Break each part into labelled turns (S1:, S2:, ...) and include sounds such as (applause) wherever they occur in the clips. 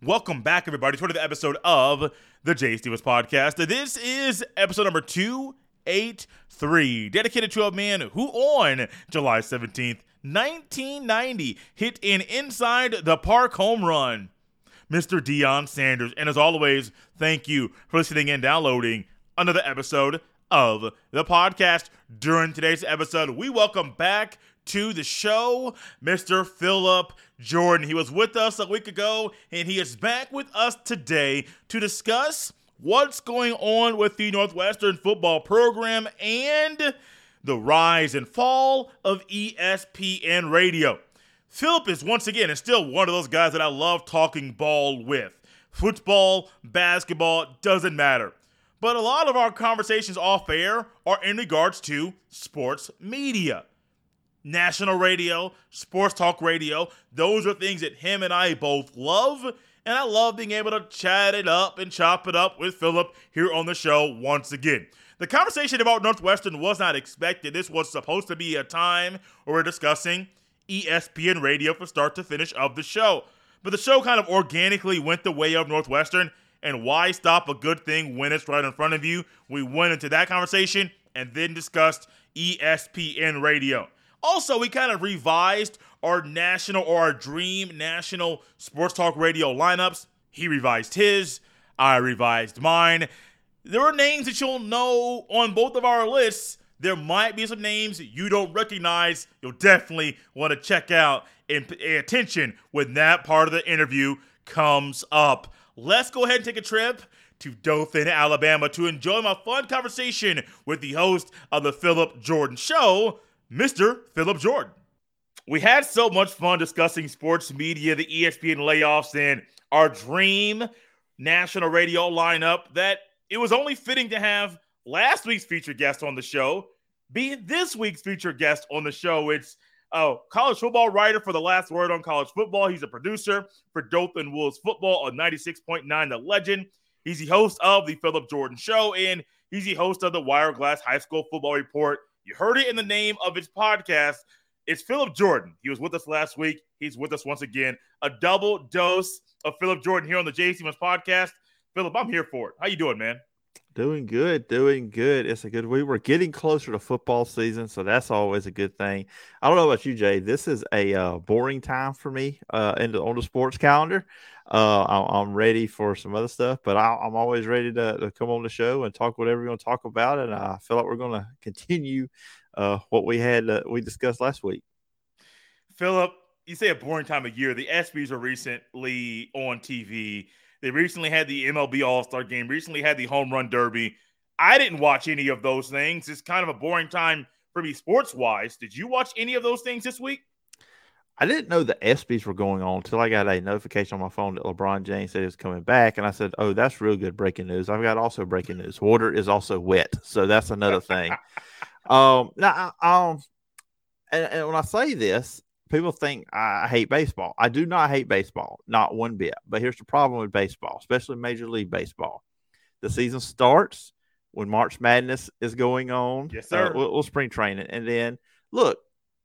S1: Welcome back, everybody, to another episode of the Jay Stephens Podcast. This is episode number 283, dedicated to a man who on July 17th, 1990, hit an inside the park home run. Mr. Deion Sanders. And as always, thank you for listening and downloading another episode of the podcast. During today's episode, we welcome back to the show, Mr. Phillip Jordan. He was with us a week ago, and he is back with us today to discuss what's going on with the Northwestern football program and the rise and fall of ESPN radio. Phillip is once again and still one of those guys that I love talking ball with. Football, basketball, doesn't matter. But a lot of our conversations off air are in regards to sports media national radio, sports talk radio. Those are things that him and I both love. And I love being able to chat it up and chop it up with Phillip here on the show once again. The conversation about Northwestern was not expected. This was supposed to be a time where we're discussing ESPN radio from start to finish of the show. But the show kind of organically went the way of Northwestern. And why stop a good thing when it's right in front of you? We went into that conversation and then discussed ESPN radio. Also, we kind of revised our national or our dream national sports talk radio lineups. He revised his, I revised mine. There are names that you'll know on both of our lists. There might be some names you don't recognize. You'll definitely want to check out and pay attention when that part of the interview comes up. Let's go ahead and take a trip to Dothan, Alabama to enjoy my fun conversation with the host of the Phillip Jordan Show, Mr. Phillip Jordan. We had so much fun discussing sports media, the ESPN layoffs, and our dream national radio lineup that it was only fitting to have last week's featured guest on the show be this week's featured guest on the show. It's a college football writer for the last word on college football. He's a producer for Dothan Wolves football on 96.9 The Legend. He's the host of the Phillip Jordan Show, and he's the host of the Wireglass High School Football Report you heard it in the name of his podcast. It's Phillip Jordan. He was with us last week. He's with us once again. A double dose of Phillip Jordan here on the Stephens podcast. Phillip, I'm here for it. How you doing, man?
S2: Doing good, doing good. It's a good. We're getting closer to football season, so that's always a good thing. I don't know about you, Jay. This is a uh, boring time for me uh, in the, on the sports calendar. Uh, I'm ready for some other stuff, but I, am always ready to, to, come on the show and talk whatever you're going to talk about. And I feel like we're going (laughs) to continue uh, what we had uh, we discussed last week.
S1: Phillip, you say a boring time of year. The ESPYS are recently on TV. They recently had the MLB All Star Game. Recently had the Home Run Derby. I didn't watch any of those things. It's kind of a boring time for me sports wise. Did you watch any of those things this week?
S2: I didn't know the ESPYS were going on until I got a notification on my phone that LeBron James said he was coming back, and I said, "Oh, that's real good breaking news." I've got also breaking news: water is also wet, so that's another thing. (laughs) um, now, I, um, and, and, when I say this, people think I hate baseball. I do not hate baseball, not one bit. But here's the problem with baseball, especially Major League Baseball: the season starts when March Madness is going on.
S1: Yes, sir. Uh,
S2: well, spring training, and then look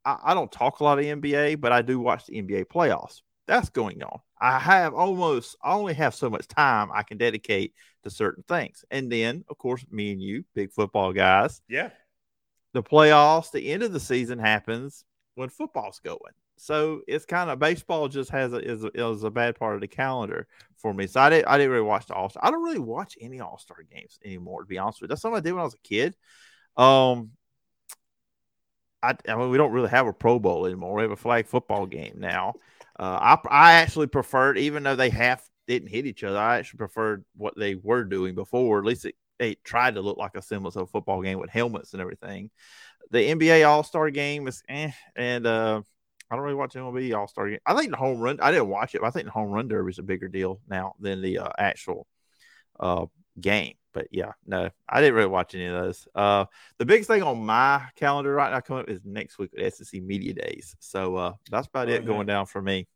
S2: I, I don't talk a lot of NBA, but I do watch the NBA playoffs. That's going on. I have almost, I only have so much time I can dedicate to certain things. And then, of course, me and you, big football guys.
S1: Yeah.
S2: The playoffs, the end of the season happens when football's going. So it's kind of baseball just has a, is, is a bad part of the calendar for me. So I didn't I didn't really watch the All Star. I don't really watch any All Star games anymore. To be honest with you, that's something I did when I was a kid. Um, I, I mean, we don't really have a Pro Bowl anymore. We have a flag football game now. Uh, I, I actually preferred, even though they half didn't hit each other, I actually preferred what they were doing before. At least it, it tried to look like a semblance of a football game with helmets and everything. The NBA All Star game is eh, and uh, I don't really watch MLB All Star game. I think the home run, I didn't watch it, but I think the home run derby is a bigger deal now than the uh, actual uh, game but yeah, no, I didn't really watch any of those. Uh, the biggest thing on my calendar right now coming up is next week with SEC Media Days. So uh, that's about it going down for me.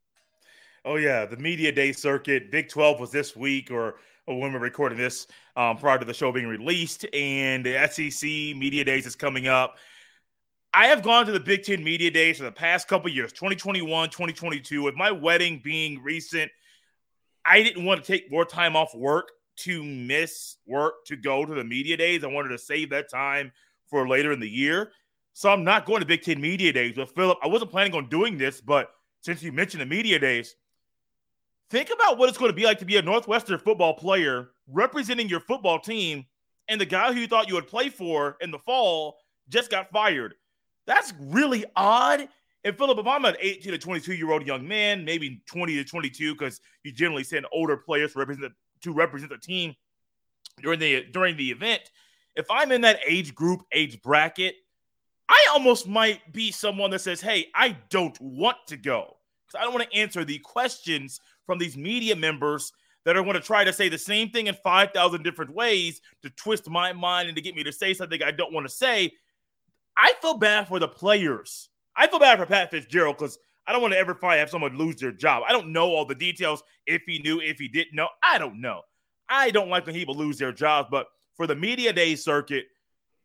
S1: Oh yeah, the Media Day circuit. Big Twelve was this week, or, or when we're recording this, um, prior to the show being released, and the SEC Media Days is coming up. I have gone to the Big Ten Media Days for the past couple years, 2021, 2022, with my wedding being recent – I didn't want to take more time off work to miss work to go to the media days. I wanted to save that time for later in the year. So I'm not going to Big Ten media days. But Phillip, I wasn't planning on doing this, but since you mentioned the media days, think about what it's going to be like to be a Northwestern football player representing your football team, and the guy who you thought you would play for in the fall just got fired. That's really odd. And Phillip, if I'm an 18 to 22 year old young man, maybe 20 to 22, because you generally send older players to represent to represent the team during the during the event. If I'm in that age group, age bracket, I almost might be someone that says, "Hey, I don't want to go because I don't want to answer the questions from these media members that are going to try to say the same thing in 5,000 different ways to twist my mind and to get me to say something I don't want to say." I feel bad for the players. I feel bad for Pat Fitzgerald because I don't want to ever find have someone lose their job. I don't know all the details. If he knew, if he didn't know, I don't know. I don't like when people lose their jobs, but for the media day circuit,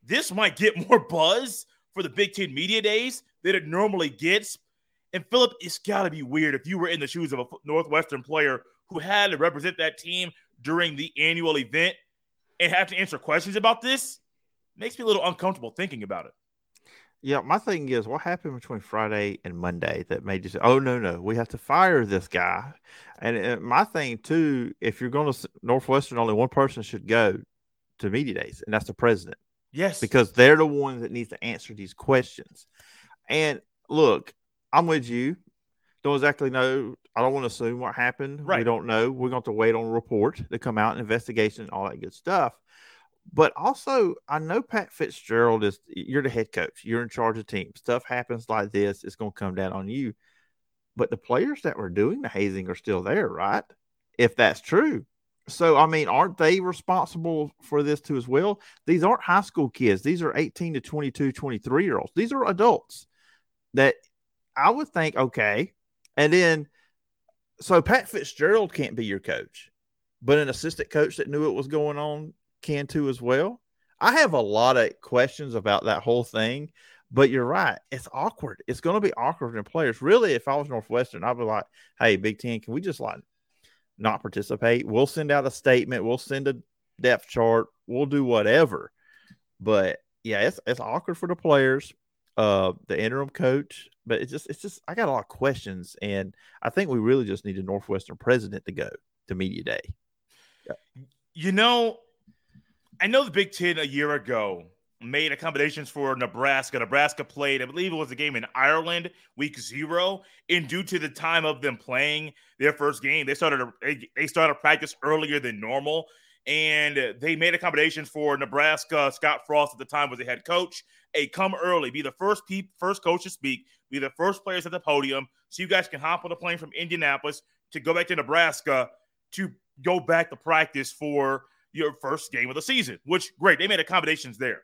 S1: this might get (laughs) more buzz for the Big Ten media days than it normally gets. And Phillip, it's got to be weird if you were in the shoes of a Northwestern player who had to represent that team during the annual event and have to answer questions about this. Makes me a little uncomfortable thinking about it.
S2: Yeah, my thing is, what happened between Friday and Monday that made you say, "Oh no, no, we have to fire this guy"? And, and my thing too, if you're going to Northwestern, only one person should go to media days, and that's the president.
S1: Yes,
S2: because they're the ones that needs to answer these questions. And look, I'm with you. Don't exactly know. I don't want to assume what happened. Right. We don't know. We're going to, to wait on a report to come out, investigation, all that good stuff. But also, I know Pat Fitzgerald is you're the head coach, you're in charge of team. Stuff happens like this, it's going to come down on you. But the players that were doing the hazing are still there, right? If that's true. So, I mean, aren't they responsible for this too as well? These aren't high school kids. These are 18 to 22, 23 year olds. These are adults that I would think, okay. And then, so Pat Fitzgerald can't be your coach, but an assistant coach that knew what was going on can too as well. I have a lot of questions about that whole thing, but you're right. It's awkward. It's going to be awkward in players. Really, if I was Northwestern, I'd be like, hey, Big Ten, can we just like not participate? We'll send out a statement. We'll send a depth chart. We'll do whatever. But yeah, it's it's awkward for the players, uh, the interim coach. But it's just it's just I got a lot of questions, and I think we really just need a Northwestern president to go to media day.
S1: Yeah. You know, I know the Big Ten a year ago made accommodations for Nebraska. Nebraska played, I believe it was a game in Ireland, week zero, and due to the time of them playing their first game, they started they started practice earlier than normal, and they made accommodations for Nebraska. Scott Frost at the time was the head coach. Hey, come early, be the first pe- first coach to speak, be the first players at the podium, so you guys can hop on a plane from Indianapolis to go back to Nebraska to go back to practice for your first game of the season, which great. They made accommodations there.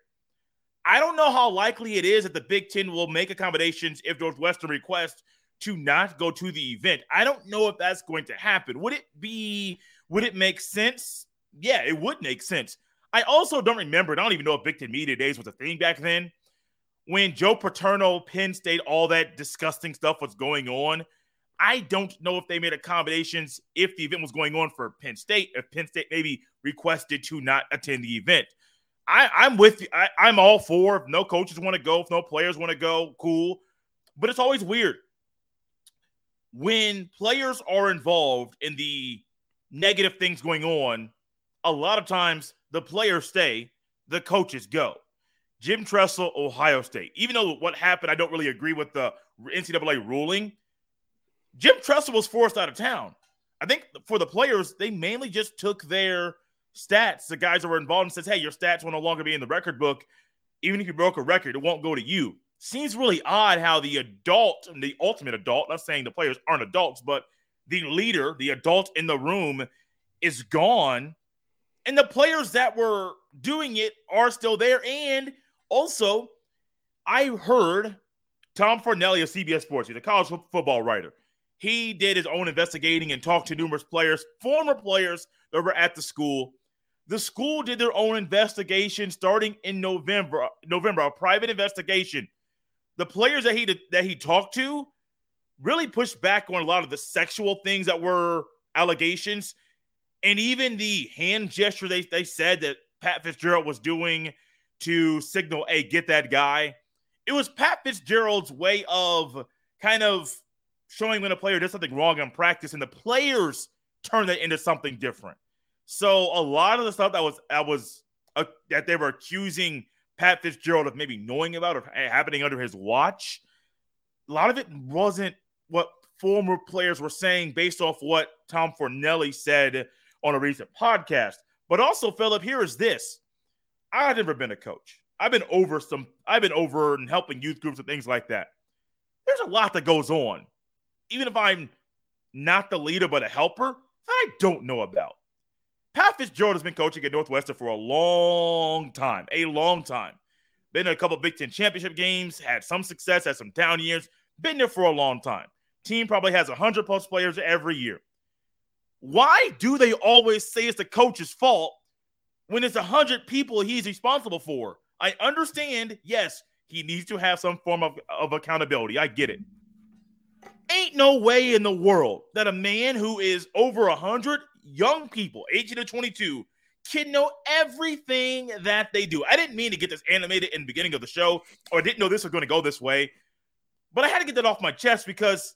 S1: I don't know how likely it is that the Big Ten will make accommodations if Northwestern requests to not go to the event. I don't know if that's going to happen. Would it be, would it make sense? Yeah, it would make sense. I also don't remember, I don't even know if Big Ten Media Days was a thing back then. When Joe Paterno, Penn State, all that disgusting stuff was going on, I don't know if they made accommodations if the event was going on for Penn State, if Penn State maybe requested to not attend the event. I, am with you. I, I'm all for if no coaches want to go, if no players want to go, cool. But it's always weird when players are involved in the negative things going on. A lot of times the players stay, the coaches go. Jim Tressel, Ohio State. Even though what happened, I don't really agree with the NCAA ruling Jim Tressel was forced out of town. I think for the players, they mainly just took their stats, the guys that were involved, and says, "Hey, your stats will no longer be in the record book. Even if you broke a record, it won't go to you." Seems really odd how the adult, the ultimate adult, not saying the players aren't adults, but the leader, the adult in the room, is gone, and the players that were doing it are still there. And also, I heard Tom Fornelli of CBS Sports, he's a college football writer. He did his own investigating and talked to numerous players, former players that were at the school. The school did their own investigation starting in November. November, a private investigation. The players that he that he talked to really pushed back on a lot of the sexual things that were allegations and even the hand gesture they, they said that Pat Fitzgerald was doing to signal, hey, get that guy. It was Pat Fitzgerald's way of kind of showing when a player did something wrong in practice, and the players turned that into something different. So a lot of the stuff that was that was uh, that they were accusing Pat Fitzgerald of maybe knowing about or happening under his watch, a lot of it wasn't what former players were saying based off what Tom Fornelli said on a recent podcast. But also, Phillip, here is this. I've never been a coach. I've been over some, I've been over and helping youth groups and things like that. There's a lot that goes on. Even if I'm not the leader, but a helper, I don't know about. Pat Fitzgerald has been coaching at Northwestern for a long time, a long time. Been in a couple Big Ten championship games, had some success, had some down years, been there for a long time. Team probably has 100 plus players every year. Why do they always say it's the coach's fault when it's 100 people he's responsible for? I understand, yes, he needs to have some form of, of accountability. I get it. Ain't no way in the world that a man who is over 100 young people, 18 to 22, can know everything that they do. I didn't mean to get this animated in the beginning of the show, or didn't know this was going to go this way, but I had to get that off my chest because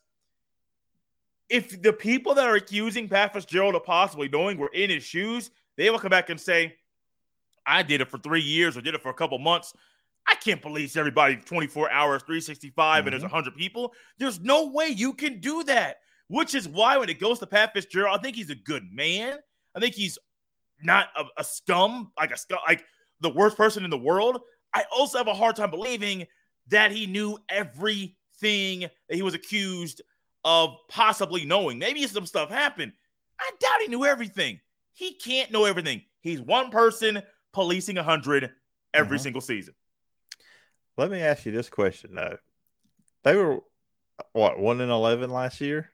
S1: if the people that are accusing Pat Fitzgerald of possibly knowing were in his shoes, they will come back and say, I did it for three years or did it for a couple months. I can't police everybody 24 hours, 365, mm-hmm. and there's 100 people. There's no way you can do that, which is why when it goes to Pat Fitzgerald, I think he's a good man. I think he's not a, a scum, like a scum, like the worst person in the world. I also have a hard time believing that he knew everything that he was accused of possibly knowing. Maybe some stuff happened. I doubt he knew everything. He can't know everything. He's one person policing a hundred every mm-hmm. single season.
S2: Let me ask you this question though. They were what one in eleven last year.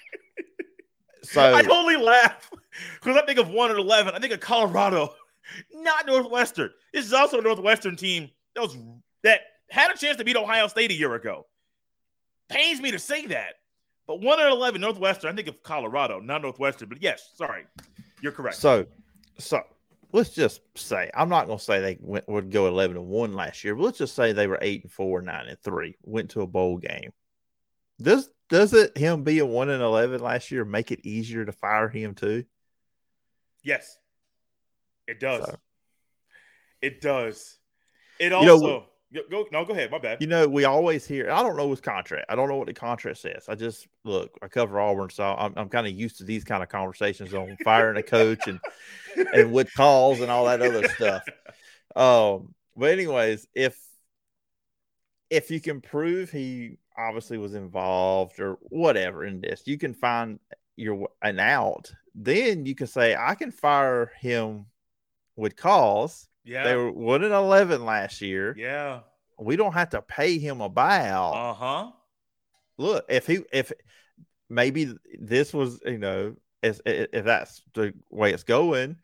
S2: (laughs)
S1: so I only laugh because I think of one in eleven. I think of Colorado, (laughs) not Northwestern. This is also a Northwestern team that was that had a chance to beat Ohio State a year ago pains me to say that. But one and eleven Northwestern, I think of Colorado, not Northwestern, but yes, sorry, you're correct.
S2: So, so let's just say I'm not going to say they went, would go eleven and one last year, but let's just say they were eight and four, nine and three, went to a bowl game. Does does it him be a one and eleven last year make it easier to fire him too?
S1: Yes, it does. So, it does. It also. You know, Go, no, go ahead. My bad.
S2: You know, we always hear. I don't know his contract. I don't know what the contract says. I just look. I cover Auburn, so I'm, I'm kind of used to these kind of conversations on firing a coach and and with calls and all that other stuff. Um, but anyways, if if you can prove he obviously was involved or whatever in this, you can find your an out. Then you can say I can fire him with cause yeah. They were one and eleven last year.
S1: Yeah.
S2: We don't have to pay him a buyout.
S1: Uh-huh.
S2: Look, if he if maybe this was, you know, if, if that's the way it's going,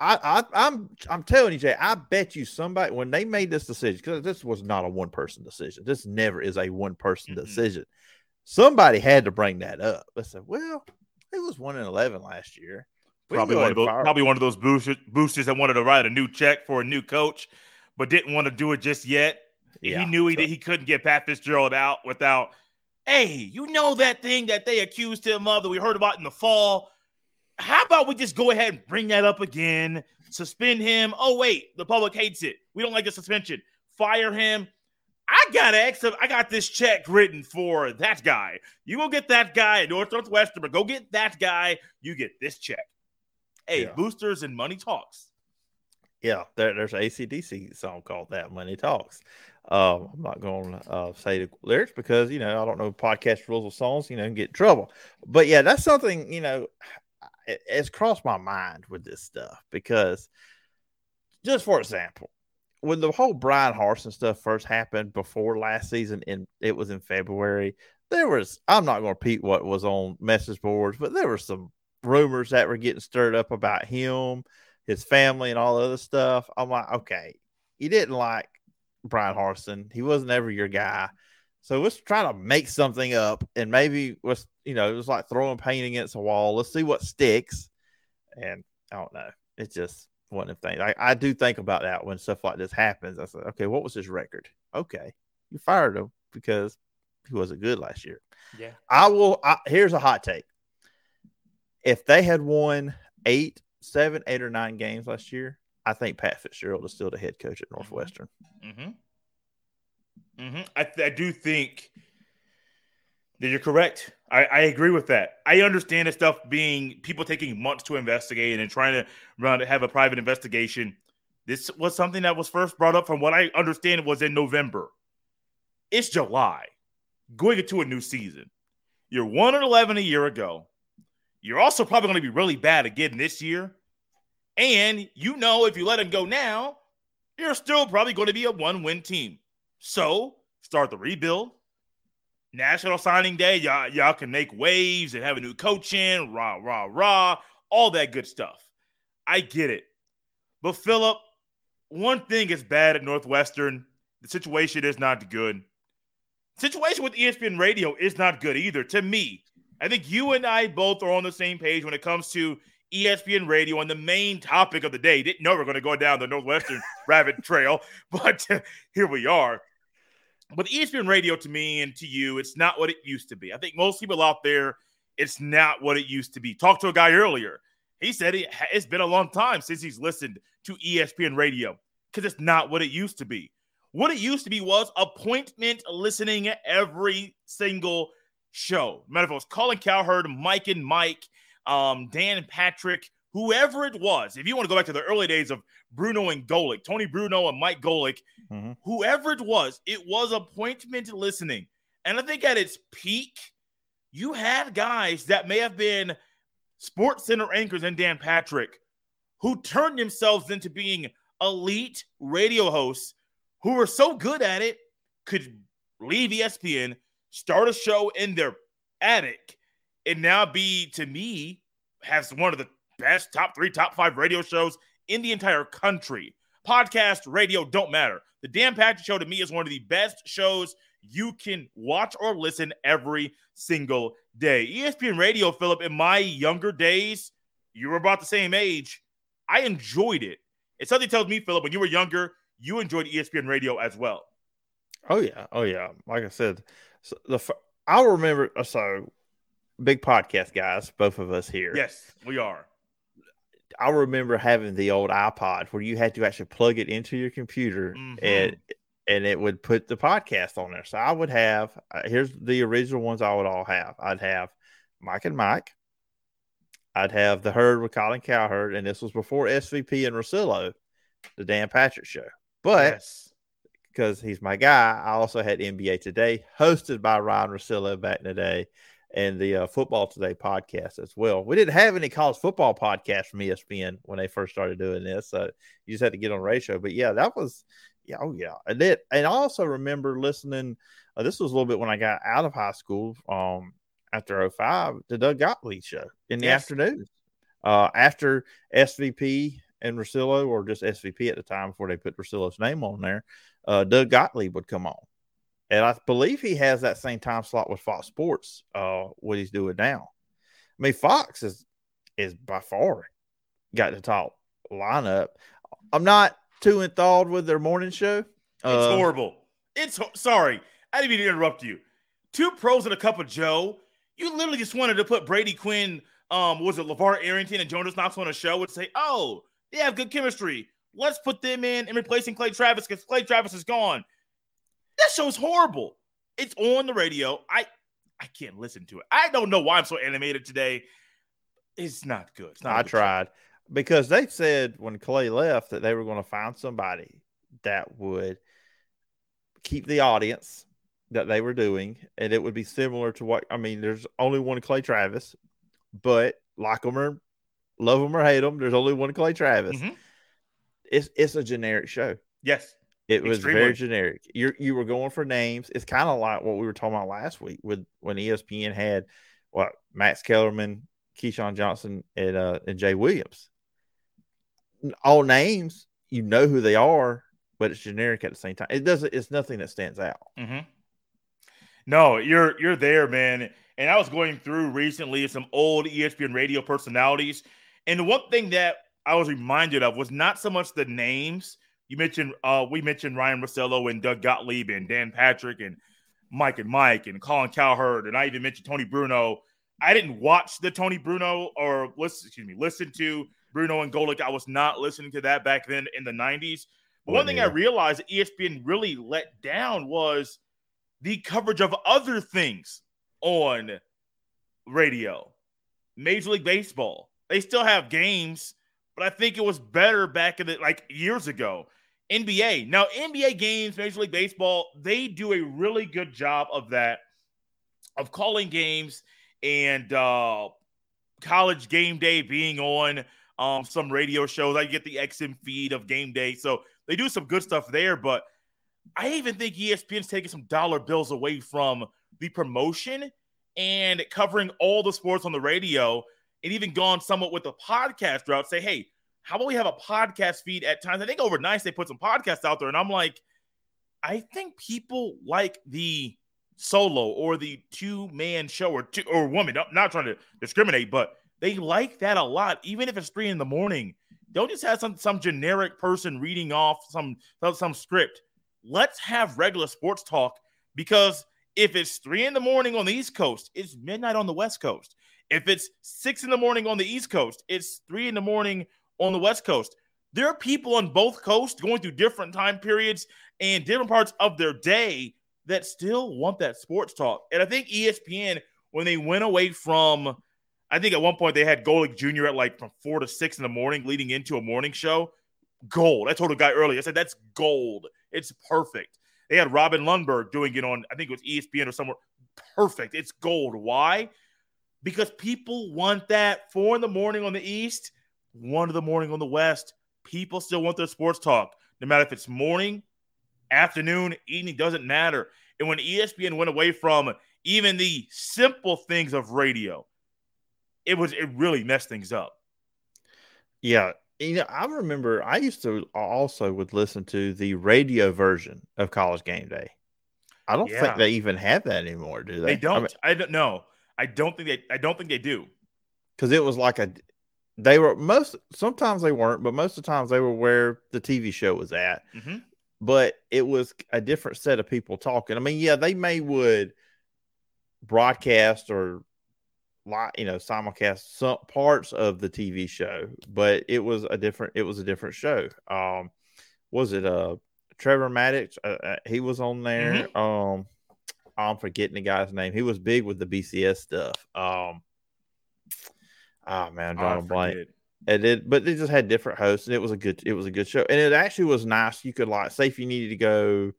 S2: I, I I'm I'm telling you, Jay, I bet you somebody when they made this decision, because this was not a one person decision. This never is a one person mm-hmm. decision. Somebody had to bring that up. They said, well, it was one and eleven last year.
S1: Probably one of those, probably one of those boosters, boosters that wanted to write a new check for a new coach, but didn't want to do it just yet. Yeah, he knew he he couldn't get Pat Fitzgerald out without. Hey, you know that thing that they accused him of that we heard about in the fall. How about we just go ahead and bring that up again? Suspend him. Oh wait, the public hates it. We don't like the suspension. Fire him. I got X. I got this check written for that guy. You go get that guy at North Northwestern, but go get that guy. You get this check. Hey, yeah. boosters and money talks.
S2: Yeah, there, there's an ACDC song called "That Money Talks." Um, I'm not going to uh, say the lyrics because you know I don't know podcast rules of songs. You know, and get in trouble. But yeah, that's something you know it, it's crossed my mind with this stuff because, just for example, when the whole Bryan Harsin stuff first happened before last season, and it was in February, there was I'm not going to repeat what was on message boards, but there were some rumors that were getting stirred up about him, his family, and all the other stuff. I'm like, okay, you didn't like Bryan Harsin. He wasn't ever your guy. So let's try to make something up, and maybe let's you know it was like throwing paint against a wall. Let's see what sticks. And I don't know. It's just one of the things. I, I do think about that when stuff like this happens. I said, okay, what was his record? Okay, you fired him because he wasn't good last year.
S1: Yeah.
S2: I will. I, here's a hot take. If they had won eight, seven, eight, or nine games last year, I think Pat Fitzgerald is still the head coach at Northwestern.
S1: Mm-hmm. Mm-hmm. I, I do think that you're correct. I, I agree with that. I understand the stuff being people taking months to investigate and trying to run have a private investigation. This was something that was first brought up from what I understand was in November. It's July, going into a new season. You're one and eleven a year ago. You're also probably going to be really bad again this year. And you know, if you let him go now, you're still probably going to be a one win team. So start the rebuild. National signing day, y'all, y'all can make waves and have a new coach in, rah, rah, rah, all that good stuff. I get it. But Phillip, one thing is bad at Northwestern. The situation is not good. situation with ESPN radio is not good either to me. I think you and I both are on the same page when it comes to ESPN radio and the main topic of the day. Didn't know we are going to go down the Northwestern (laughs) rabbit trail, but (laughs) here we are. But ESPN radio to me and to you, it's not what it used to be. I think most people out there, it's not what it used to be. Talked to a guy earlier. He said it, it's been a long time since he's listened to ESPN radio because it's not what it used to be. What it used to be was appointment listening every single show. Matter of fact, it was Colin Cowherd, Mike and Mike, um, Dan Patrick, whoever it was. If you want to go back to the early days of Bruno and Golic, Tony Bruno and Mike Golic, mm-hmm. whoever it was, it was appointment listening. And I think at its peak, you had guys that may have been Sports Center anchors and Dan Patrick who turned themselves into being elite radio hosts who were so good at it could leave ESPN, start a show in their attic, and now be to me has one of the best top three, top five radio shows in the entire country. Podcast, radio, don't matter. The Dan Patrick Show to me is one of the best shows you can watch or listen every single day. ESPN Radio, Phillip, in my younger days, you were about the same age. I enjoyed it. It's something tells me, Phillip, when you were younger, you enjoyed ESPN Radio as well.
S2: Oh yeah, oh yeah. Like I said, so the I remember. Uh, so big podcast guys, both of us here.
S1: Yes, we are.
S2: I remember having the old iPod where you had to actually plug it into your computer mm-hmm. and and it would put the podcast on there. So I would have uh, here's the original ones I would all have. I'd have Mike and Mike. I'd have the herd with Colin Cowherd, and this was before SVP and Russillo, the Dan Patrick show. But because he's my guy, I also had NBA Today, hosted by Ryan Russillo back in the day and the uh, Football Today podcast as well. We didn't have any college football podcast from ESPN when they first started doing this, so you just had to get on ratio. But yeah, that was yeah, oh yeah, I did. And I also remember listening. Uh, this was a little bit when I got out of high school. Um, after 05, the Doug Gottlieb show in the yes. afternoon. Uh, after SVP and Russillo, or just SVP at the time before they put Russillo's name on there, uh, Doug Gottlieb would come on and I believe he has that same time slot with Fox Sports. Uh, what he's doing now. I mean, Fox is is by far got the top lineup. I'm not too enthralled with their morning show. It's
S1: uh, horrible. It's sorry, I didn't mean to interrupt you. Two pros and a cup of Joe. You literally just wanted to put Brady Quinn, um, was it LaVar Arrington and Jonas Knox on a show and say, "Oh, they have good chemistry. Let's put them in and replacing Clay Travis because Clay Travis is gone." That show's horrible. It's on the radio. I I can't listen to it. I don't know why I'm so animated today. It's not good. It's not
S2: I tried show. because they said when Clay left that they were going to find somebody that would keep the audience that they were doing, and it would be similar to what I mean. There's only one Clay Travis, but like them or love them or hate them, there's only one Clay Travis. Mm-hmm. It's it's a generic show.
S1: Yes,
S2: it was Extremely. very generic. You you were going for names. It's kind of like what we were talking about last week with when ESPN had what Max Kellerman, Keyshawn Johnson, and uh, and Jay Williams. All names, you know who they are, but it's generic at the same time. It doesn't. It's nothing that stands out.
S1: Mm-hmm. No, you're you're there, man. And I was going through recently some old ESPN radio personalities, and the one thing that I was reminded of was not so much the names. You mentioned uh we mentioned Ryan Russillo and Doug Gottlieb and Dan Patrick and Mike and Mike and Colin Cowherd, and I even mentioned Tony Bruno. I didn't watch the Tony Bruno or listen, excuse me, listen to Bruno and Golic. I was not listening to that back then in the 90s. But one thing I realized ESPN really let down was the coverage of other things on radio. Major League Baseball. They still have games, but I think it was better back in the like years ago. NBA. Now, NBA games, Major League Baseball, they do a really good job of that, of calling games and uh college game day being on um some radio shows. I get the XM feed of game day. So they do some good stuff there, but I even think ESPN's taking some dollar bills away from the promotion and covering all the sports on the radio and even gone somewhat with the podcast route. Say, hey, how about we have a podcast feed at times? I think overnight they put some podcasts out there, and I'm like, I think people like the solo or the two man show or two or woman. I'm not trying to discriminate, but they like that a lot, even if it's three in the morning. Don't just have some some generic person reading off some some script. Let's have regular sports talk because if it's three in the morning on the East Coast, it's midnight on the West Coast. If it's six in the morning on the East Coast, it's three in the morning on the West Coast. There are people on both coasts going through different time periods and different parts of their day that still want that sports talk. And I think ESPN, when they went away from, I think at one point they had Golic Jr. at like from four to six in the morning leading into a morning show. Gold. I told a guy earlier, I said, that's gold. It's perfect. They had Robin Lundberg doing it on, I think it was ESPN or somewhere. Perfect. It's gold. Why? Because people want that four in the morning on the East, one in the morning on the West. People still want their sports talk, no matter if it's morning, afternoon, evening, doesn't matter. And when ESPN went away from even the simple things of radio, it was it really messed things up.
S2: Yeah, you know, I remember I used to also would listen to the radio version of College Game Day. I don't yeah. think they even have that anymore, do they?
S1: They don't. I, mean, I don't know. I don't think they. I don't think they do.
S2: Because it was like a. They were most. Sometimes they weren't, but most of the times they were where the TV show was at. Mm-hmm. But it was a different set of people talking. I mean, yeah, they may would broadcast or like, you know simulcast some parts of the TV show, but it was a different it was a different show. Um, was it uh Trevor Matich? Uh, uh, he was on there. Mm-hmm. Um, I'm forgetting the guy's name. He was big with the BCS stuff. Um, oh man, I'm drawing blank. It did, but they just had different hosts, and it was a good it was a good show, and it actually was nice. You could like say if you needed to go,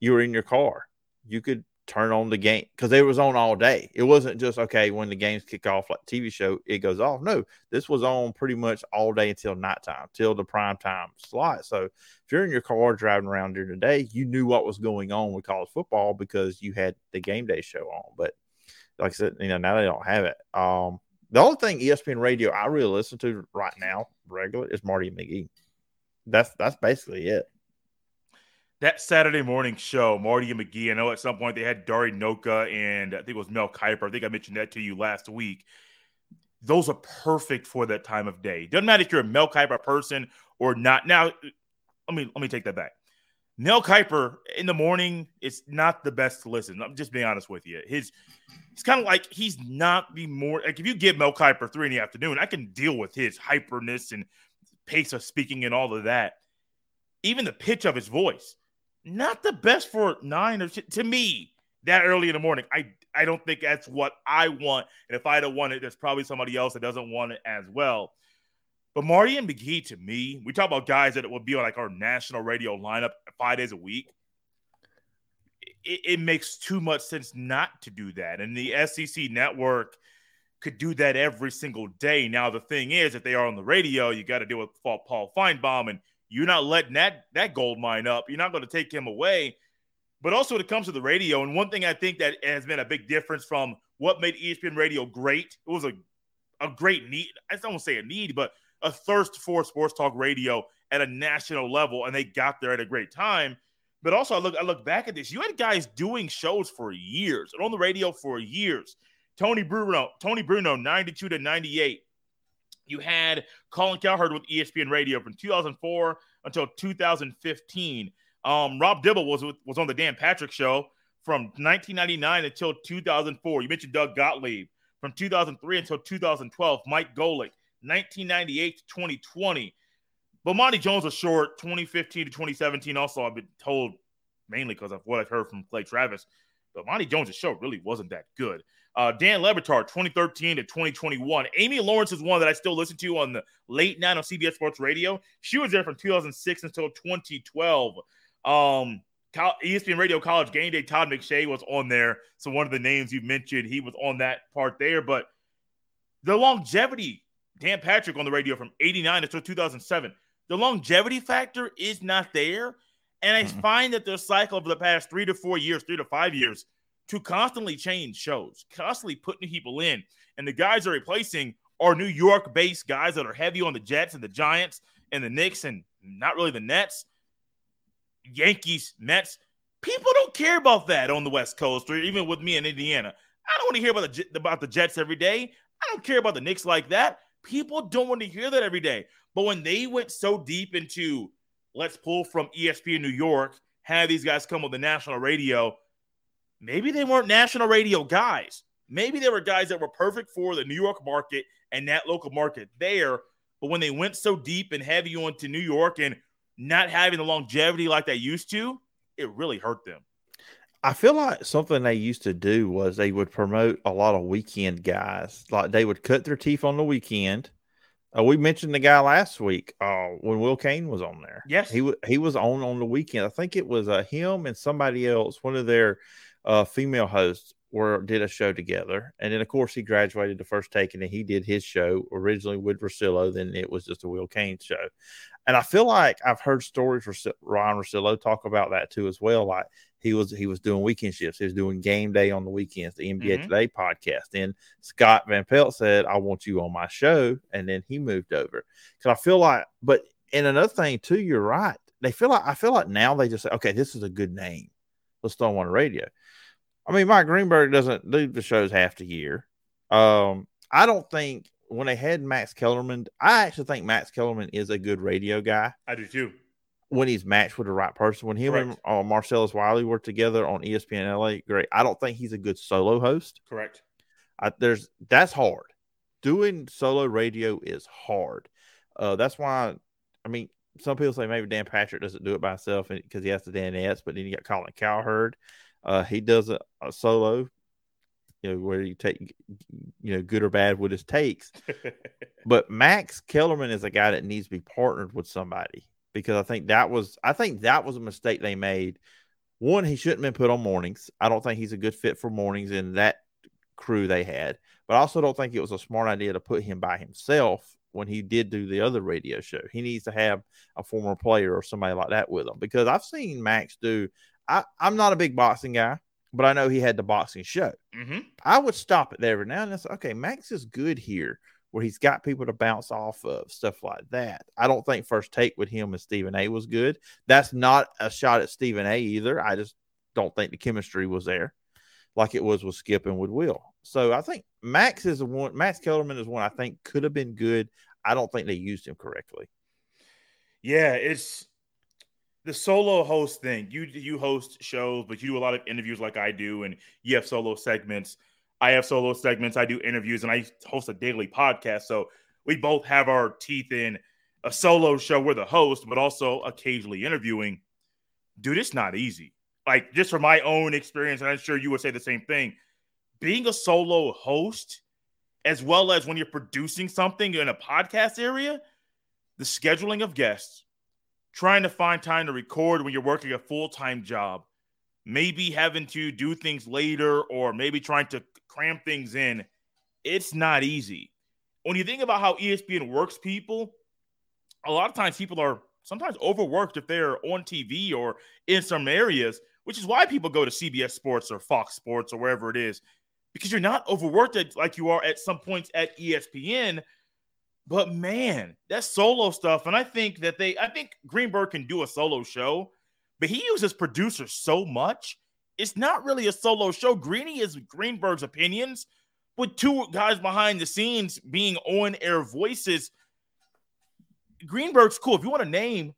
S2: you were in your car, you could turn on the game because it was on all day. It wasn't just okay when the games kick off like TV show, it goes off. No, this was on pretty much all day until nighttime, till the prime time slot. So if you're in your car driving around during the day, you knew what was going on with college football because you had the game day show on. But like I said, you know, now they don't have it. Um, the only thing ESPN radio I really listen to right now, regular, is Marty McGee. That's that's basically it
S1: that Saturday morning show, Marty and McGee. I know at some point they had Dari Nowkhah and I think it was Mel Kiper. I think I mentioned that to you last week. Those are perfect for that time of day. Doesn't matter if you're a Mel Kiper person or not. Now, let me let me take that back. Mel Kiper in the morning is not the best to listen. I'm just being honest with you. His it's kind of like he's not the more like if you give Mel Kiper three in the afternoon, I can deal with his hyperness and pace of speaking and all of that. Even the pitch of his voice not the best for nine or to me that early in the morning. I I don't think that's what I want. And if I'd have won it, there's probably somebody else that doesn't want it as well. But Marty and McGee, to me, we talk about guys that would be on like our national radio lineup five days a week. It, it makes too much sense not to do that. And the SEC network could do that every single day. Now, the thing is, if they are on the radio, you got to deal with Paul Finebaum and you're not letting that that gold mine up. You're not going to take him away. But also, when it comes to the radio, and one thing I think that has been a big difference from what made ESPN Radio great, it was a a great need. I don't want to say a need, but a thirst for sports talk radio at a national level, and they got there at a great time. But also, I look I look back at this. You had guys doing shows for years and on the radio for years. Tony Bruno, Tony Bruno, 92 to 98. You had Colin Cowherd with ESPN Radio from 2004 until 2015. Um, Rob Dibble was was on the Dan Patrick Show from 1999 until 2004. You mentioned Doug Gottlieb from 2003 until 2012. Mike Golic, 1998 to 2020. But Monty Jones was short 2015 to 2017. Also, I've been told mainly because of what I've heard from Clay Travis. But Monty Jones' show really wasn't that good. Uh, Dan Le 2013 to 2021. Amy Lawrence is one that I still listen to on the late night on CBS Sports Radio. She was there from 2006 until 2012. Um, ESPN Radio College Game Day, Todd McShay was on there. So one of the names you mentioned, he was on that part there. But the longevity, Dan Patrick on the radio from 89 until 2007, the longevity factor is not there. And I mm-hmm. find that the cycle over the past three to four years, three to five years, to constantly change shows, constantly putting people in. And the guys are replacing are New York based guys that are heavy on the Jets and the Giants and the Knicks and not really the Nets. Yankees, Mets. People don't care about that on the West Coast or even with me in Indiana. I don't want to hear about the about the Jets every day. I don't care about the Knicks like that. People don't want to hear that every day. But when they went so deep into let's pull from ESPN New York, have these guys come on the national radio, maybe they weren't national radio guys. Maybe they were guys that were perfect for the New York market and that local market there. But when they went so deep and heavy onto New York and not having the longevity like they used to, it really hurt them.
S2: I feel like something they used to do was they would promote a lot of weekend guys. Like they would cut their teeth on the weekend. Uh, we mentioned the guy last week uh, when Will Cain was on there.
S1: Yes,
S2: he was he was on on the weekend. I think it was uh, him and somebody else, one of their uh, female hosts, were did a show together. And then of course he graduated to first take, and he did his show originally with Russillo. Then it was just a Will Cain show. And I feel like I've heard stories for Ryan Russillo talk about that too as well. Like he was he was doing weekend shifts. He was doing game day on the weekends, the NBA mm-hmm. Today podcast. Then Scott Van Pelt said, I want you on my show. And then he moved over. Cause I feel like, but and another thing too, you're right. They feel like I feel like now they just say, okay, this is a good name. Let's throw on the radio. I mean, Mike Greenberg doesn't do the shows half the year. Um, I don't think when they had Max Kellerman, I actually think Max Kellerman is a good radio guy.
S1: I do too.
S2: When he's matched with the right person, when him Correct. and uh, Marcellus Wiley were together on ESPN LA, great. I don't think he's a good solo host.
S1: Correct.
S2: I, there's that's hard. Doing solo radio is hard. Uh, that's why. I mean, some people say maybe Dan Patrick doesn't do it by himself because he has to Dan S, but then you got Colin Cowherd. Uh, he does a, a solo you know, where you take, you know, good or bad with his takes. (laughs) but Max Kellerman is a guy that needs to be partnered with somebody because I think that was, I think that was a mistake they made. One, he shouldn't have been put on mornings. I don't think he's a good fit for mornings in that crew they had. But I also don't think it was a smart idea to put him by himself when he did do the other radio show. He needs to have a former player or somebody like that with him because I've seen Max do. I, I'm not a big boxing guy but I know he had the boxing show.
S1: Mm-hmm.
S2: I would stop it there every now and then. Say, okay, Max is good here, where he's got people to bounce off of stuff like that. I don't think first take with him and Stephen A was good. That's not a shot at Stephen A either. I just don't think the chemistry was there, like it was with Skip and with Will. So I think Max is a one. Max Kellerman is one I think could have been good. I don't think they used him correctly.
S1: Yeah, it's the solo host thing. You you host shows, but you do a lot of interviews like I do, and you have solo segments. I have solo segments. I do interviews, and I host a daily podcast. So we both have our teeth in a solo show. We're the host, but also occasionally interviewing. Dude, it's not easy. Like just from my own experience, and I'm sure you would say the same thing. Being a solo host, as well as when you're producing something in a podcast area, the scheduling of guests, trying to find time to record when you're working a full time job, maybe having to do things later or maybe trying to cram things in, it's not easy. When you think about how ESPN works people, a lot of times people are sometimes overworked if they're on TV or in some areas, which is why people go to CBS Sports or Fox Sports or wherever it is, because you're not overworked like you are at some points at ESPN but man, that solo stuff, and I think that they, I think Greenberg can do a solo show, but he uses producers so much. It's not really a solo show. Greeny is Greenberg's opinions, with two guys behind the scenes being on air voices. Greenberg's cool. If you want to name,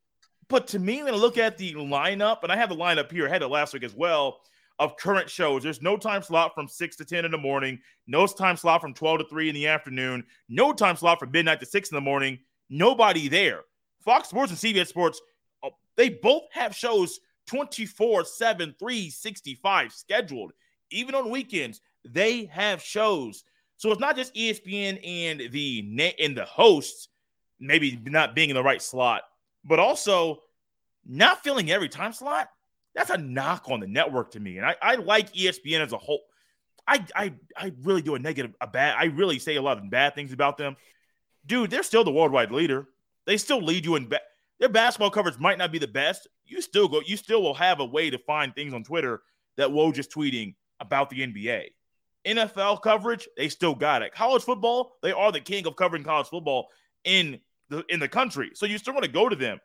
S1: but to me, when I look at the lineup, and I have the lineup here, I had it last week as well of current shows. There's no time slot from 6 to 10 in the morning, no time slot from 12 to 3 in the afternoon, no time slot from midnight to 6 in the morning. Nobody there. Fox Sports and CBS Sports, uh, they both have shows 24 7, 365 scheduled. Even on weekends, they have shows. So it's not just ESPN and the net and the hosts maybe not being in the right slot, but also not filling every time slot that's a knock on the network to me. And I, I like ESPN as a whole. I, I I really do a negative, a bad. I really say a lot of bad things about them, dude. They're still the worldwide leader. They still lead you in. Their basketball coverage might not be the best. You still go. You still will have a way to find things on Twitter that Woj just tweeting about the NBA. NFL coverage, they still got it. College football, they are the king of covering college football in the in the country. So you still want to go to them.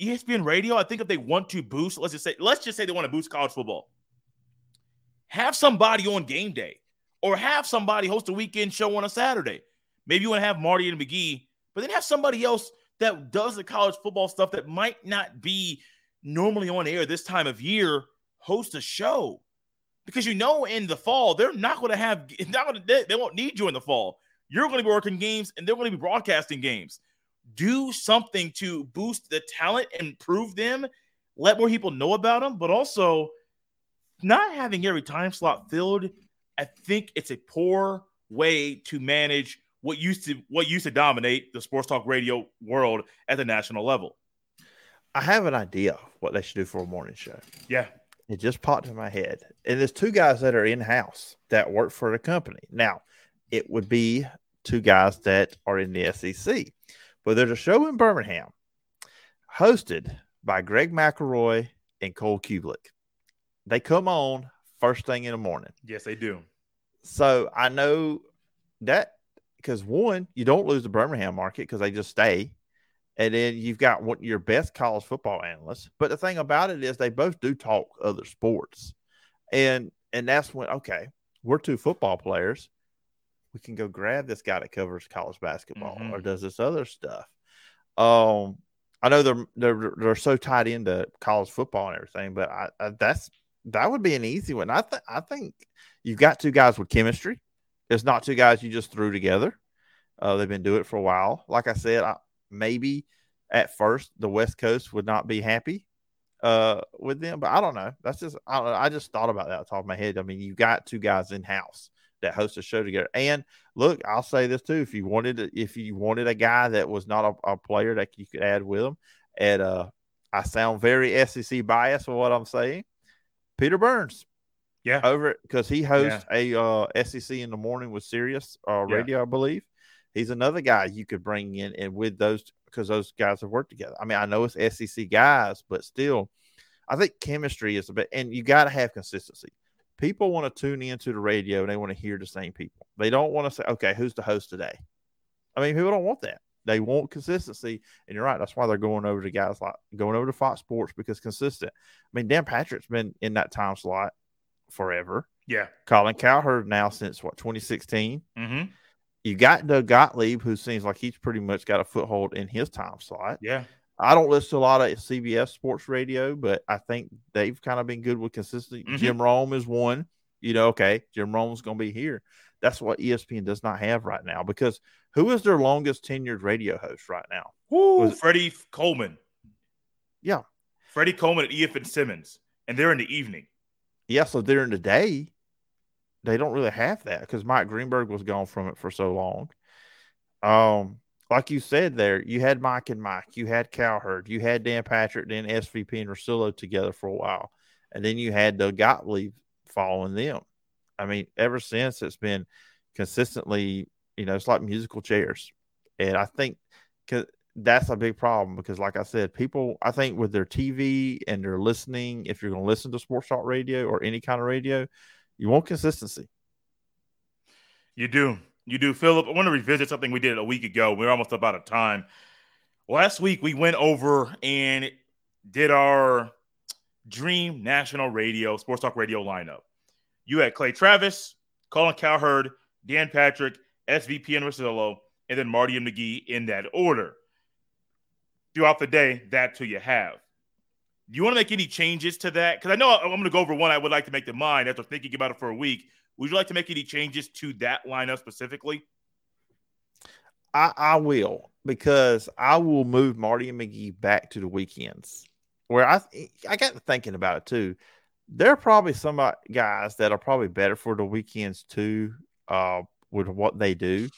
S1: ESPN radio, I think if they want to boost, let's just say, let's just say they want to boost college football, have somebody on game day or have somebody host a weekend show on a Saturday. Maybe you want to have Marty and McGee, but then have somebody else that does the college football stuff that might not be normally on air this time of year host a show. Because you know, in the fall, they're not going to have, (laughs) not going to, they won't need you in the fall. You're going to be working games and they're going to be broadcasting games do something to boost the talent, improve them, let more people know about them, but also not having every time slot filled. I think it's a poor way to manage what used to what used to dominate the sports talk radio world at the national level.
S2: I have an idea what they should do for a morning show.
S1: Yeah.
S2: It just popped in my head. And there's two guys that are in house that work for the company. Now, it would be two guys that are in the SEC. But there's a show in Birmingham hosted by Greg McElroy and Cole Cubelic. They come on first thing in the morning.
S1: Yes, they do.
S2: So I know that because one, you don't lose the Birmingham market because they just stay. And then you've got one, your best college football analysts. But the thing about it is they both do talk other sports. And and that's when okay, we're two football players we can go grab this guy that covers college basketball mm-hmm. or does this other stuff. Um, I know they're they're they're so tied into college football and everything, but I, I that's that would be an easy one. I think I think you've got two guys with chemistry. It's not two guys you just threw together. Uh, they've been doing it for a while. Like I said, I, maybe at first the West Coast would not be happy uh, with them, but I don't know. That's just I, I just thought about that off top of my head. I mean, you got two guys in house that host a show together. And look, I'll say this too: if you wanted, if you wanted a guy that was not a, a player that you could add with him, at uh, I sound very SEC biased for what I'm saying, Peter Burns.
S1: Yeah,
S2: over because he hosts yeah. a uh, SEC in the morning with Sirius uh, Radio, yeah. I believe. He's another guy you could bring in, and with those because those guys have worked together. I mean, I know it's SEC guys, but still, I think chemistry is a bit, and you got to have consistency people want to tune into the radio and they want to hear the same people. They don't want to say, okay, who's the host today? I mean, people don't want that. They want consistency. And you're right. That's why they're going over to guys like going over to Fox Sports because consistent. I mean, Dan Patrick's been in that time slot forever.
S1: Yeah.
S2: Colin Cowherd now since what, 2016?
S1: Mm-hmm.
S2: You got Doug Gottlieb, who seems like he's pretty much got a foothold in his time slot.
S1: Yeah.
S2: I don't listen to a lot of CBS sports radio, but I think they've kind of been good with consistency. Mm-hmm. Jim Rome is one. You know, okay, Jim Rome's going to be here. That's what ESPN does not have right now because who is their longest tenured radio host right now?
S1: Woo, Freddie Coleman.
S2: Yeah.
S1: Freddie Coleman at Fitzsimmons, and they're in the evening.
S2: Yeah, so they're the day. They don't really have that because Mike Greenberg was gone from it for so long. Um, like you said there, you had Mike and Mike, you had Cowherd, you had Dan Patrick, then SVP and Russillo together for a while. And then you had Doug Gottlieb following them. I mean, ever since it's been consistently, you know, it's like musical chairs. And I think that's a big problem because, like I said, people, I think with their TV and their listening, if you're going to listen to sports talk radio or any kind of radio, you want consistency.
S1: You do. You do, Phillip. I want to revisit something we did a week ago. We are almost about a time. Last week we went over and did our dream national radio, sports talk radio lineup. You had Clay Travis, Colin Cowherd, Dan Patrick, SVP and Russillo, and then Marty and McGee in that order. Throughout the day, that's who you have. Do you want to make any changes to that? Because I know I'm going to go over one I would like to make to mine after thinking about it for a week. Would you like to make any changes to that lineup specifically?
S2: I, I will because I will move Marty and McGee back to the weekends. Where I I got thinking about it too. There are probably some uh, guys that are probably better for the weekends too, uh, with what they do.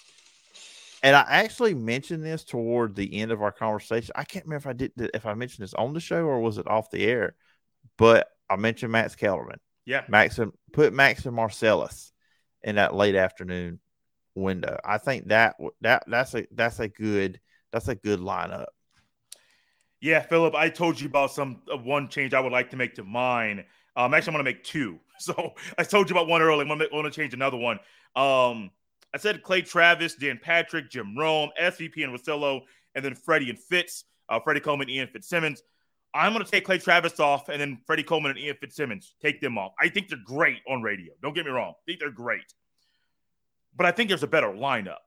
S2: And I actually mentioned this toward the end of our conversation. I can't remember if I did if I mentioned this on the show or was it off the air, but I mentioned Max Kellerman.
S1: Yeah,
S2: Max and put Max and Marcellus in that late afternoon window. I think that that that's a that's a good that's a good lineup.
S1: Yeah, Phillip, I told you about some uh, one change I would like to make to mine. Um, actually, I'm going to make two. (laughs) So I told you about one earlier. I'm going to change another one. Um, I said Clay Travis, Dan Patrick, Jim Rome, SVP and Russillo, and then Freddie and Fitz, uh, Freddie Coleman, Ian Fitzsimmons. I'm going to take Clay Travis off, and then Freddie Coleman and Ian Fitzsimmons take them off. I think they're great on radio. Don't get me wrong. I think they're great but I think there's a better lineup.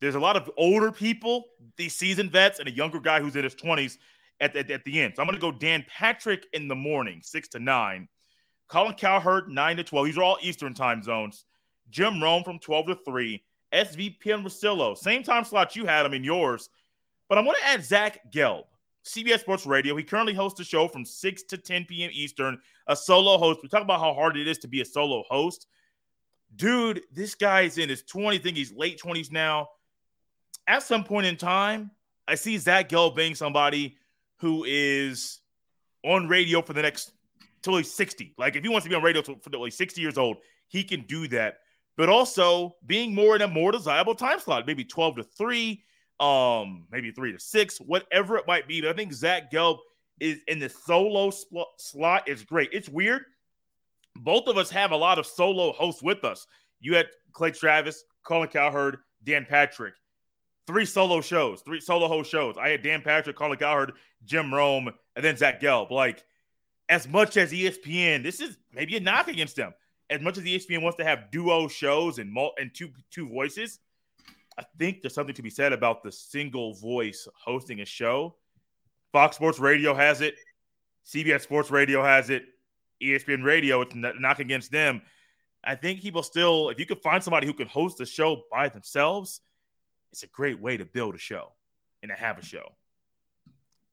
S1: There's a lot of older people, these seasoned vets, and a younger guy who's in his 20s at, at, at the end. So I'm going to go Dan Patrick in the morning, 6 to 9. Colin Cowherd, 9 to 12. These are all Eastern time zones. Jim Rome from 12 to 3. SVP and Russillo, same time slot you had him in yours. But I'm going to add Zach Gelb, CBS Sports Radio. He currently hosts a show from 6 to 10 p.m. Eastern, a solo host. We talk about how hard it is to be a solo host dude, this guy is in his 20s, I think he's late 20s now. At some point in time, I see Zach Gelb being somebody who is on radio for the next till he's 60. Like if he wants to be on radio till, for like 60 years old, he can do that. But also being more in a more desirable time slot, maybe 12 to 3, um, maybe 3 to 6, whatever it might be. But I think Zach Gelb is in the solo sl- slot is great. It's weird both of us have a lot of solo hosts with us. You had Clay Travis, Colin Cowherd, Dan Patrick. Three solo shows, three solo host shows. I had Dan Patrick, Colin Cowherd, Jim Rome, and then Zach Gelb. Like, as much as ESPN, this is maybe a knock against them. As much as ESPN wants to have duo shows and mul- and two two voices, I think there's something to be said about the single voice hosting a show. Fox Sports Radio has it. CBS Sports Radio has it. ESPN Radio, it's knock against them. I think people still, if you could find somebody who can host a show by themselves, it's a great way to build a show and to have a show.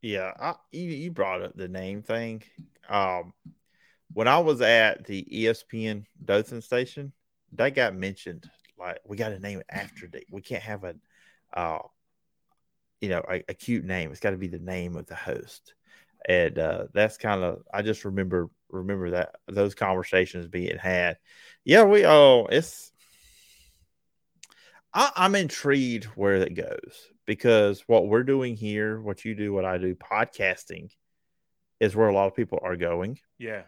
S2: Yeah, I, you, you brought up the name thing. Um, when I was at the ESPN Dothan station, they got mentioned. Like we got to name it after the. We can't have a, uh, you know, a, a cute name. It's got to be the name of the host, and uh, that's kind of. I just remember remember that those conversations being had. Yeah, we oh, it's I, I'm intrigued where it goes because what we're doing here, what you do, what I do, podcasting is where a lot of people are going.
S1: Yeah.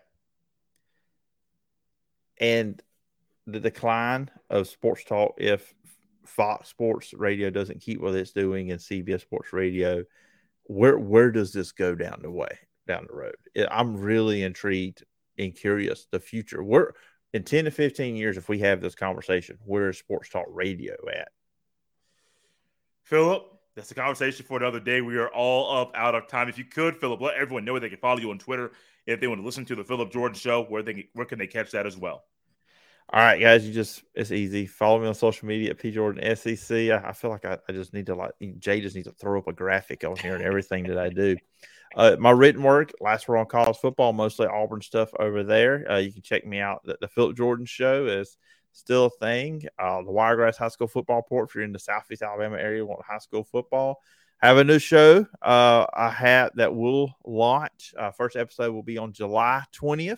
S2: And the decline of sports talk, if Fox Sports Radio doesn't keep what it's doing and CBS Sports Radio, where where does this go down the way? down the road. I'm really intrigued and curious the future. We're in 10 to 15 years, if we have this conversation, where is sports talk radio at?
S1: Phillip, that's a conversation for another day. We are all up out of time. If you could, Phillip, let everyone know where they can follow you on Twitter. If they want to listen to the Phillip Jordan show, where they where can they catch that as well?
S2: All right, guys, you just it's easy. Follow me on social media at P Jordan SEC. I, I feel like I, I, just need to like Jay just needs to throw up a graphic on here and everything that I do. (laughs) Uh, my written work, last word on college football, mostly Auburn stuff over there. Uh, you can check me out. The, the Phillip Jordan Show is still a thing. Uh, the Wiregrass High School Football Report, if you're in the Southeast Alabama area, want high school football. Have a new show uh, I have that will launch. Uh, first episode will be on July 20th.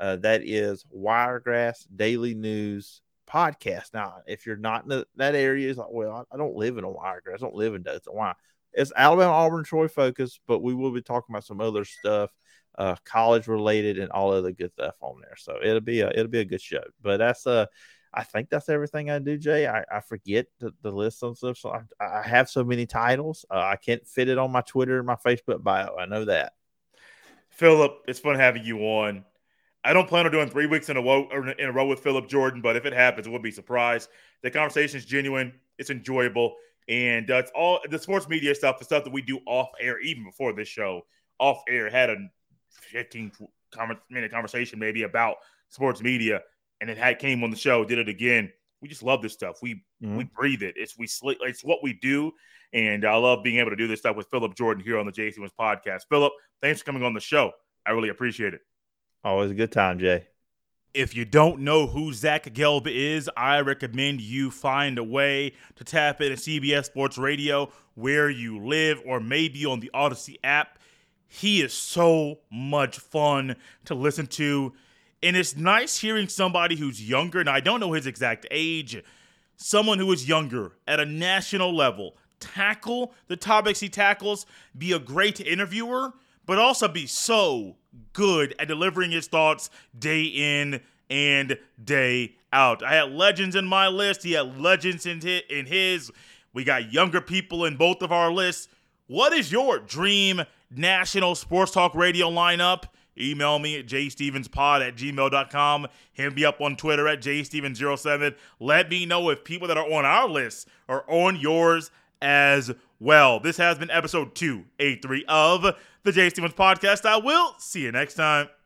S2: Uh, that is Wiregrass Daily News podcast. Now, if you're not in the, that area, it's like, well, I, I, don't live in a Wiregrass. I don't live in Dothan. Why? it's Alabama, Auburn, Troy focused, but we will be talking about some other stuff, uh, college related, and all other good stuff on there. So it'll be a it'll be a good show. But that's uh, I think that's everything I do, Jay. I, I forget the, list some stuff. So I, I have so many titles, uh, I can't fit it on my Twitter and my Facebook bio. I know that.
S1: Phillip, it's fun having you on. I don't plan on doing three weeks in a row in a row with Phillip Jordan, but if it happens, we'll be surprised. The conversation is genuine, it's enjoyable, and uh, it's all the sports media stuff, the stuff that we do off air, even before this show. Off air had a 15 minute conversation maybe about sports media, and it had came on the show, did it again. We just love this stuff. We mm-hmm. we breathe it. It's we it's what we do, and I love being able to do this stuff with Phillip Jordan here on the Jay Stephens podcast. Phillip, thanks for coming on the show. I really appreciate it.
S2: Always a good time, Jay.
S1: If you don't know who Zach Gelb is, I recommend you find a way to tap into CBS Sports Radio where you live or maybe on the Audacy app. He is so much fun to listen to. And it's nice hearing somebody who's younger, and I don't know his exact age, someone who is younger at a national level, tackle the topics he tackles, be a great interviewer, but also be so good at delivering his thoughts day in and day out. I had legends in my list. He had legends in his, in his. We got younger people in both of our lists. What is your dream national sports talk radio lineup? Email me at jstevenspod at gmail.com. Hit me up on Twitter at jsteven07. Let me know if people that are on our list are on yours as well. This has been episode 283 of the Jay Stephens Podcast. I will see you next time.